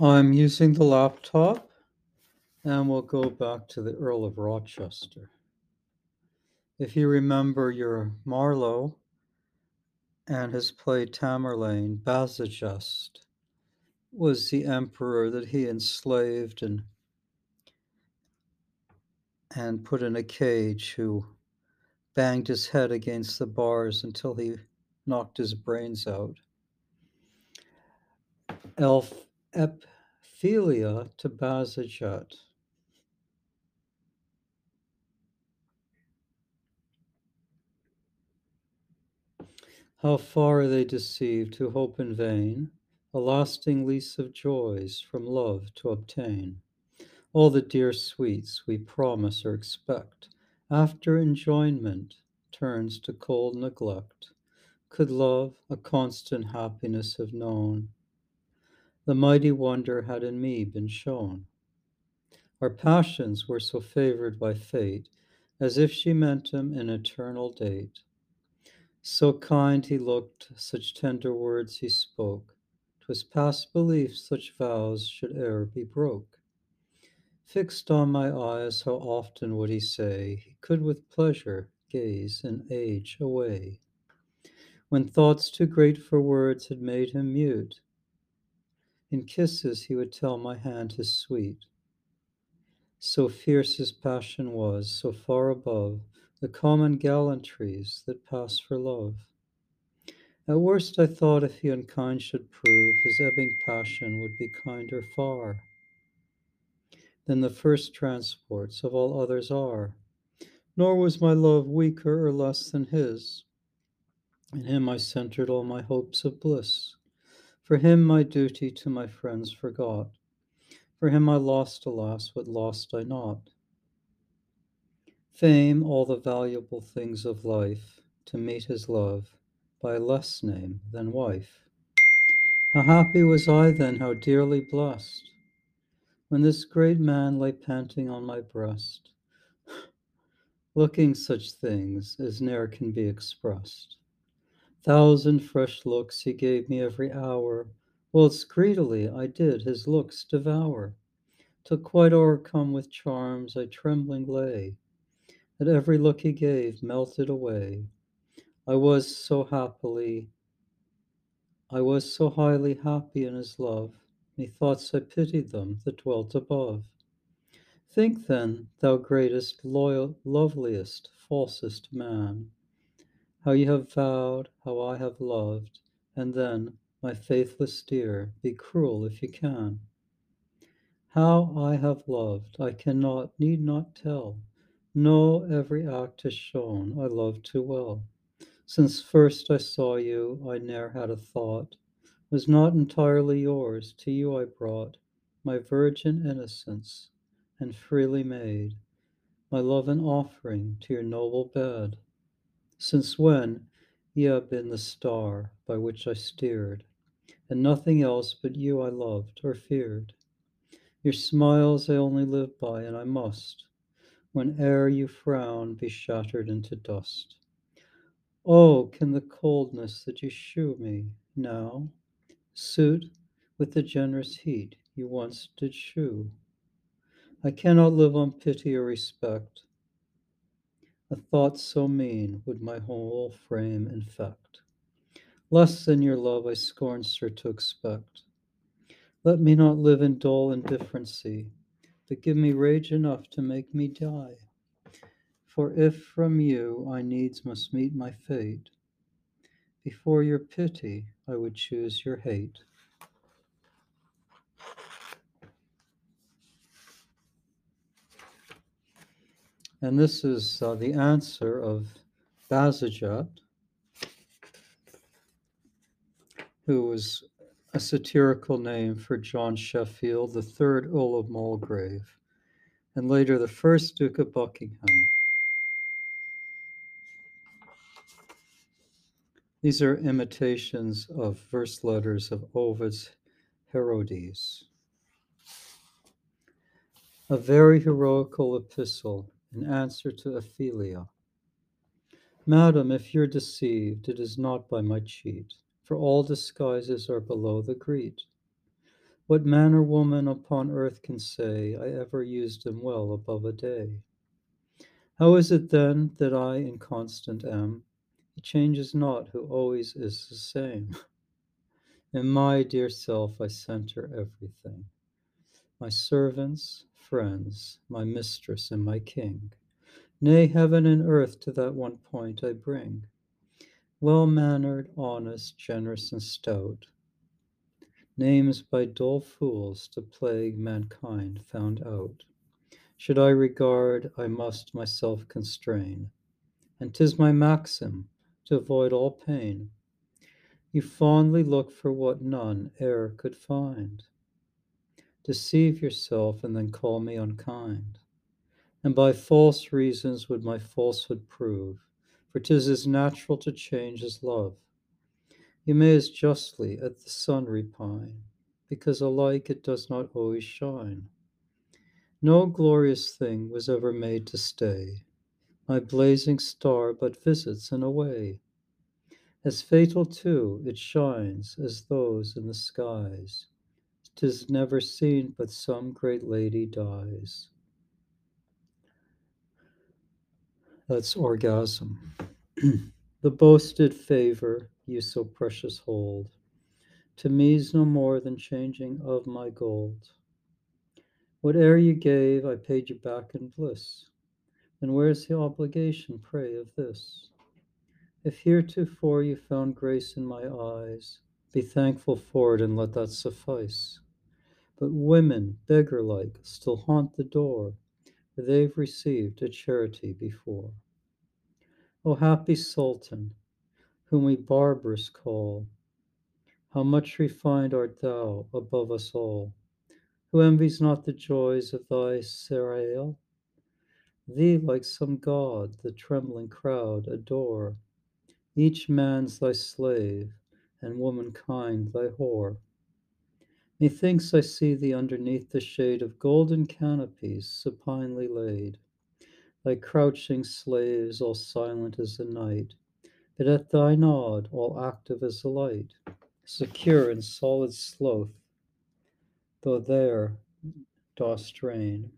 I'm using the laptop and we'll go back to the Earl of Rochester. If you remember your Marlowe and his play Tamburlaine, Bajazet was the emperor that he enslaved and and put in a cage who banged his head against the bars until he knocked his brains out. Elf Ephelia to Bajazet. How far are they deceived who hope in vain a lasting lease of joys from love to obtain? All the dear sweets we promise or expect, after enjoyment turns to cold neglect. Could love a constant happiness have known, the mighty wonder had in me been shown. Our passions were so favored by fate, as if she meant him an eternal date so kind he looked, such tender words he spoke. 'Twas past belief such vows should e'er be broke. Fixed on my eyes, how often would he say he could with pleasure gaze an age away. When thoughts too great for words had made him mute, in kisses he would tell my hand his sweet. So fierce his passion was, so far above the common gallantries that pass for love. At worst, I thought if he unkind should prove, his ebbing passion would be kinder far than the first transports of all others are. Nor was my love weaker or less than his. In him I centered all my hopes of bliss. For him my duty to my friends forgot. For him I lost, alas, what lost I not Fame, all the valuable things of life, to meet his love by less name than wife. How happy was I then, how dearly blessed, when this great man lay panting on my breast, looking such things as ne'er can be expressed. Thousand fresh looks he gave me every hour, whilst greedily I did his looks devour, till quite o'ercome with charms I trembling lay. At every look he gave melted away. I was so happily, I was so highly happy in his love, methoughts I pitied them that dwelt above. Think then, thou greatest, loyal, loveliest, falsest man, how you have vowed, how I have loved, and then, my faithless dear, be cruel if you can. How I have loved, I cannot, need not tell. No, every act has shown I love too well. Since first I saw you, I ne'er had a thought was not entirely yours. To you I brought my virgin innocence, and freely made my love an offering to your noble bed. Since when ye have been the star by which I steered, and nothing else but you I loved or feared. Your smiles I only live by, and I must whene'er you frown, be shattered into dust. Oh, can the coldness that you shew me now suit with the generous heat you once did shew? I cannot live on pity or respect. A thought so mean would my whole frame infect. Less than your love I scorn, sir, to expect. Let me not live in dull indifferency but give me rage enough to make me die. For if from you I needs must meet my fate, before your pity I would choose your hate. And this is uh, the answer of Bajazet, who was a satirical name for John Sheffield, the third Earl of Mulgrave, and later the first Duke of Buckingham. These are imitations of verse letters of Ovid's Heroides. A very heroical epistle in answer to Ephelia. Madam, if you're deceived, it is not by my cheat for all disguises are below the greet. What man or woman upon earth can say, I ever used him well above a day? How is it then that I inconstant am? He changes not who always is the same. In my dear self I center everything my servants, friends, my mistress, and my king. Nay, heaven and earth to that one point I bring. Well mannered, honest, generous, and stout, names by dull fools to plague mankind found out. Should I regard, I must myself constrain, and 'tis my maxim to avoid all pain. You fondly look for what none e'er could find. Deceive yourself and then call me unkind. And by false reasons would my falsehood prove, for 'tis as natural to change as love. You may as justly at the sun repine, because alike it does not always shine. No glorious thing was ever made to stay, my blazing star but visits in a way. As fatal too, it shines as those in the skies. 'Tis never seen but some great lady dies. That's orgasm. the boasted favor you so precious hold to me's no more than changing of my gold. Whate'er you gave, I paid you back in bliss. And where's the obligation, pray, of this? If heretofore you found grace in my eyes, be thankful for it and let that suffice. But women, beggar like, still haunt the door where they've received a charity before. O happy Sultan, whom we barbarous call, how much refined art thou above us all, who envies not the joys of thy Serail? Thee, like some god, the trembling crowd adore. Each man's thy slave, and womankind thy whore. Methinks I see thee underneath the shade of golden canopies supinely laid, thy crouching slaves all silent as the night, but at thy nod all active as the light, secure in solid sloth, though there dost reign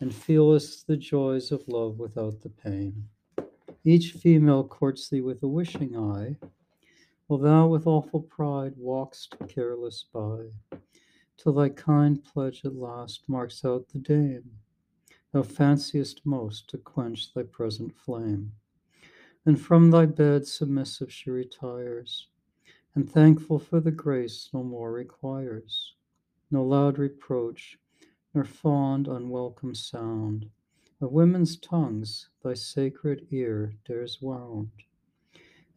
and feelest the joys of love without the pain. Each female courts thee with a wishing eye, while thou with awful pride walk'st careless by, till thy kind pledge at last marks out the dame thou fanciest most to quench thy present flame. And from thy bed submissive she retires, and thankful for the grace no more requires, no loud reproach nor fond unwelcome sound of women's tongues thy sacred ear dares wound.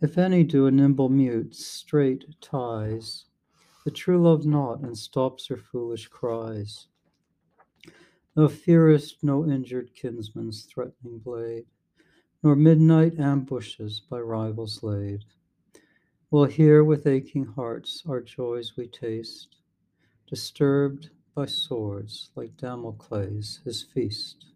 If any do a nimble mute straight ties the true love knot and stops her foolish cries. Thou fearest no injured kinsman's threatening blade, nor midnight ambushes by rivals laid. Well, here with aching hearts our joys we taste, disturbed by swords like Damocles his feast.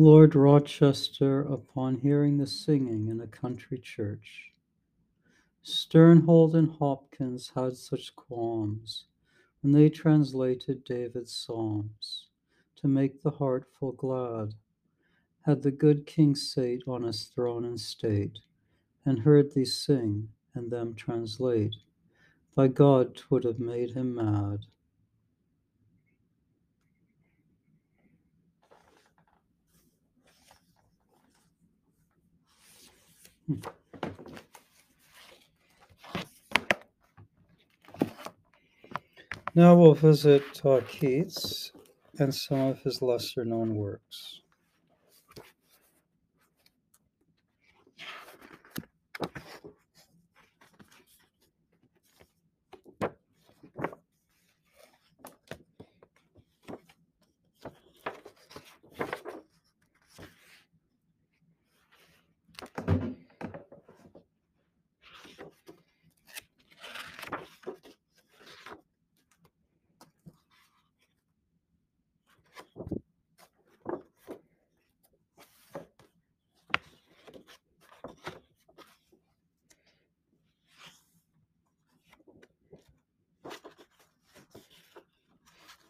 Lord Rochester, upon hearing the singing in a country church, Sternhold and Hopkins had such qualms when they translated David's Psalms to make the heart full glad. Had the good king sate on his throne in state and heard thee sing and them translate, by God, twould have made him mad. Now we'll visit Keats and some of his lesser known works.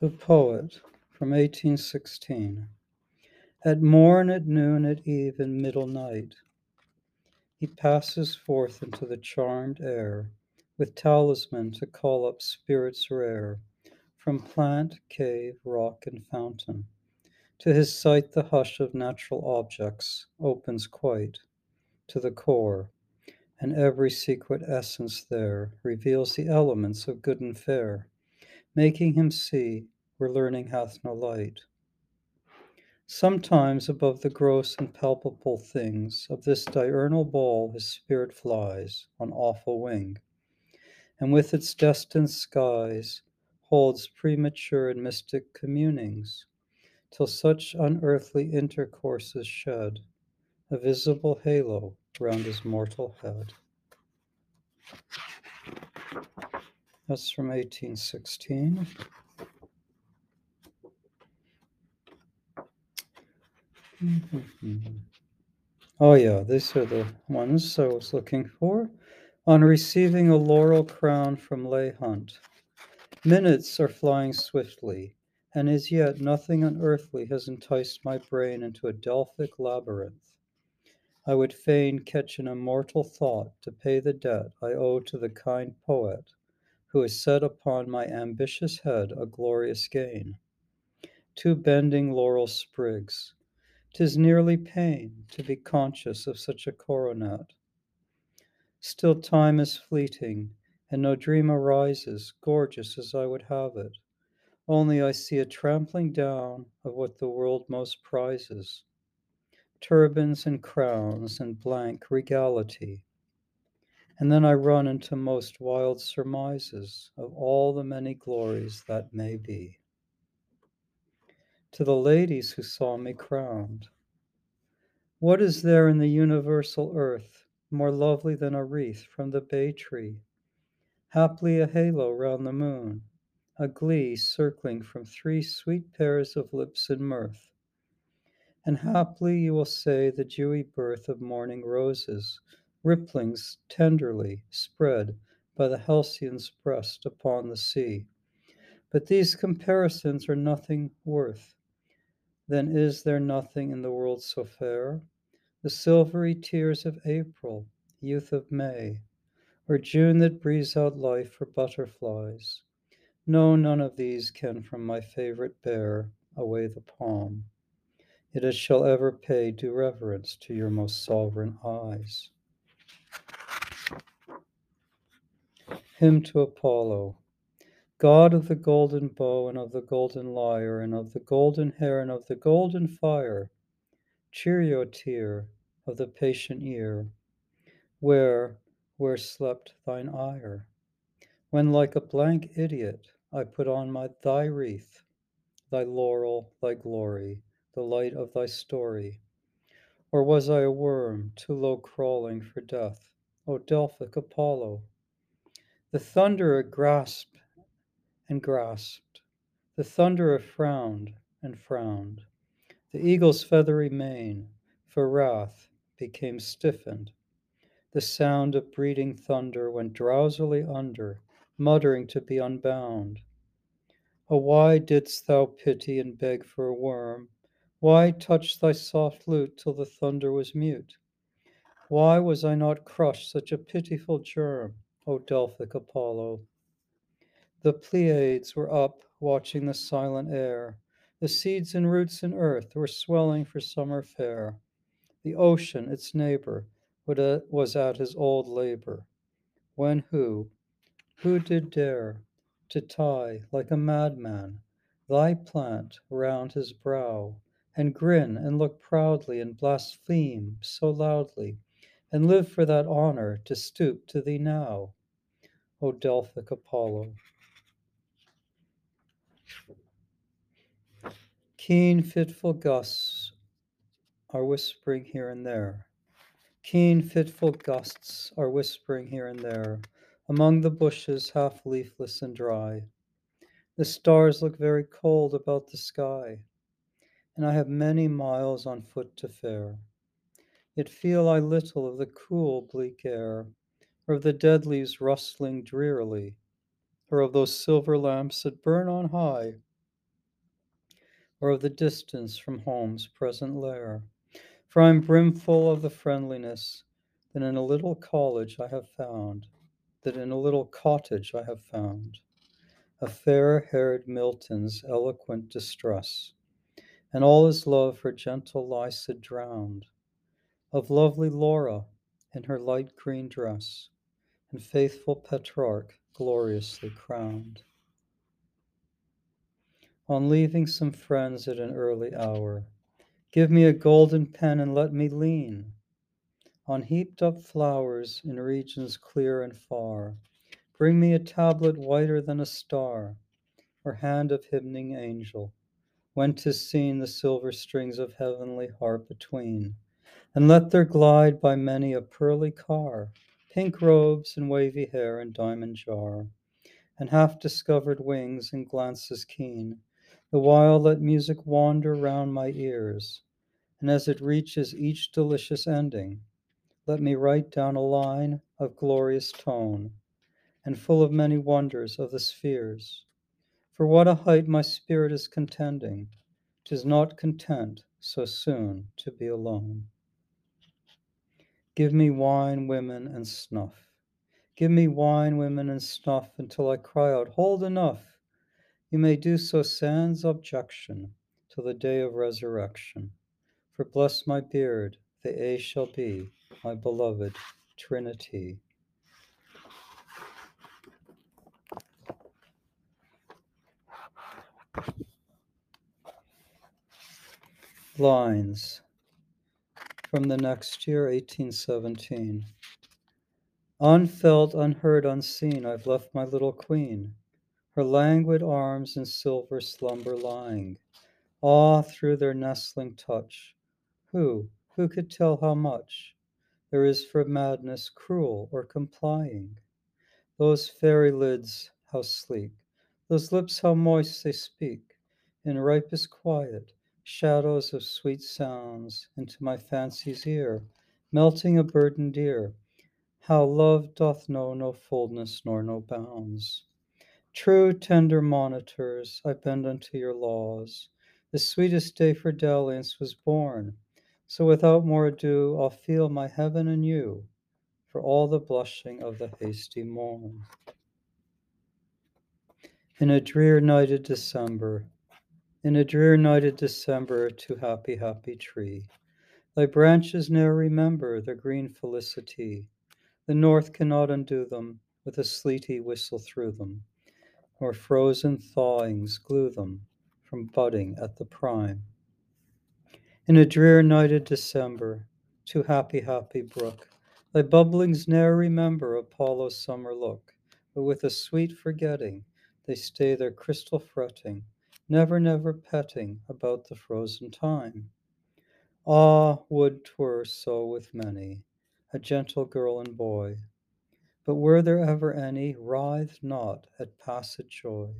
The Poet from 1816. At morn, at noon, at eve, and middle night, he passes forth into the charmed air with talisman to call up spirits rare from plant, cave, rock, and fountain. To his sight, the hush of natural objects opens quite to the core, and every secret essence there reveals the elements of good and fair, making him see where learning hath no light. Sometimes above the gross and palpable things of this diurnal ball his spirit flies on awful wing, and with its destined skies holds premature and mystic communings, till such unearthly intercourses shed a visible halo round his mortal head. That's from 1816. Mm-hmm. Oh, yeah, these are the ones I was looking for. On receiving a laurel crown from Leigh Hunt, minutes are flying swiftly, and as yet nothing unearthly has enticed my brain into a Delphic labyrinth. I would fain catch an immortal thought to pay the debt I owe to the kind poet who has set upon my ambitious head a glorious gain. Two bending laurel sprigs, 'tis nearly pain to be conscious of such a coronet. Still time is fleeting, and no dream arises gorgeous as I would have it. Only I see a trampling down of what the world most prizes turbans and crowns and blank regality. And then I run into most wild surmises of all the many glories that may be. To the ladies who saw me crowned, what is there in the universal earth more lovely than a wreath from the bay tree? Haply a halo round the moon, a glee circling from three sweet pairs of lips in mirth and haply you will say the dewy birth of morning roses, ripplings tenderly spread by the halcyon's breast upon the sea. But these comparisons are nothing worth. Then is there nothing in the world so fair? The silvery tears of April, youth of May, or June that breathes out life for butterflies. No, none of these can from my favorite bear away the palm it shall ever pay due reverence to your most sovereign eyes. Hymn to Apollo. God of the golden bow and of the golden lyre and of the golden hair and of the golden fire, cheer your tear of the patient ear, where, where slept thine ire? When like a blank idiot I put on my thy wreath, thy laurel, thy glory, the light of thy story? Or was I a worm too low crawling for death, O Delphic Apollo? The thunderer grasped and grasped, the thunderer frowned and frowned. The eagle's feathery mane, for wrath, became stiffened. The sound of breeding thunder went drowsily under, muttering to be unbound. Oh, why didst thou pity and beg for a worm why touch thy soft lute till the thunder was mute? Why was I not crushed such a pitiful germ, O Delphic Apollo? The Pleiades were up, watching the silent air. The seeds and roots in earth were swelling for summer fair. The ocean, its neighbor, was at his old labor. When who, who did dare to tie, like a madman, thy plant round his brow? And grin and look proudly and blaspheme so loudly, and live for that honor to stoop to thee now, O Delphic Apollo. Keen, fitful gusts are whispering here and there. Keen, fitful gusts are whispering here and there among the bushes, half leafless and dry. The stars look very cold about the sky and I have many miles on foot to fare. Yet feel I little of the cool, bleak air, or of the dead leaves rustling drearily, or of those silver lamps that burn on high or of the distance from home's present lair. For I am brimful of the friendliness that in a little college I have found, that in a little cottage I have found, a fair haired Milton's eloquent distress, and all his love for gentle Lycid drowned, of lovely Laura in her light green dress, and faithful Petrarch gloriously crowned. On leaving some friends at an early hour, give me a golden pen and let me lean on heaped up flowers in regions clear and far. Bring me a tablet whiter than a star, or hand of hymning angel, when 'tis seen the silver strings of heavenly harp between, and let there glide by many a pearly car, pink robes and wavy hair and diamond jar, and half discovered wings and glances keen, the while let music wander round my ears, and as it reaches each delicious ending, let me write down a line of glorious tone, and full of many wonders of the spheres. For what a height my spirit is contending, 'tis not content so soon to be alone. Give me wine, women, and snuff. Give me wine, women, and snuff until I cry out, Hold enough! You may do so sans objection till the day of resurrection. For bless my beard, the A shall be my beloved Trinity. Lines from the next year, 1817. Unfelt, unheard, unseen, I've left my little queen her languid arms in silver slumber lying, awe through their nestling touch. Who, who could tell how much there is for madness cruel or complying? Those fairy lids, how sleek, those lips, how moist they speak, in ripest quiet, shadows of sweet sounds into my fancy's ear, melting a burden dear. How love doth know no fullness nor no bounds. True, tender monitors, I bend unto your laws. The sweetest day for dalliance was born. So without more ado, I'll feel my heaven you for all the blushing of the hasty morn. In a drear night of December, in a drear night of December, to happy, happy tree, thy branches ne'er remember their green felicity. The north cannot undo them with a sleety whistle through them nor frozen thawings glue them from budding at the prime. In a drear night of December, to happy, happy brook, thy bubblings ne'er remember Apollo's summer look, but with a sweet forgetting they stay their crystal fretting, never, never petting about the frozen time. Ah, would 'twere so with many, a gentle girl and boy, but were there ever any, writhe not at passed joy.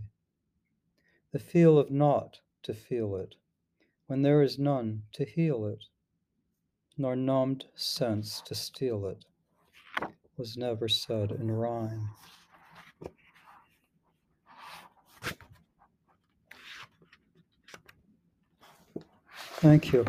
The feel of not to feel it, when there is none to heal it, nor numbed sense to steal it, was never said in rhyme. Thank you.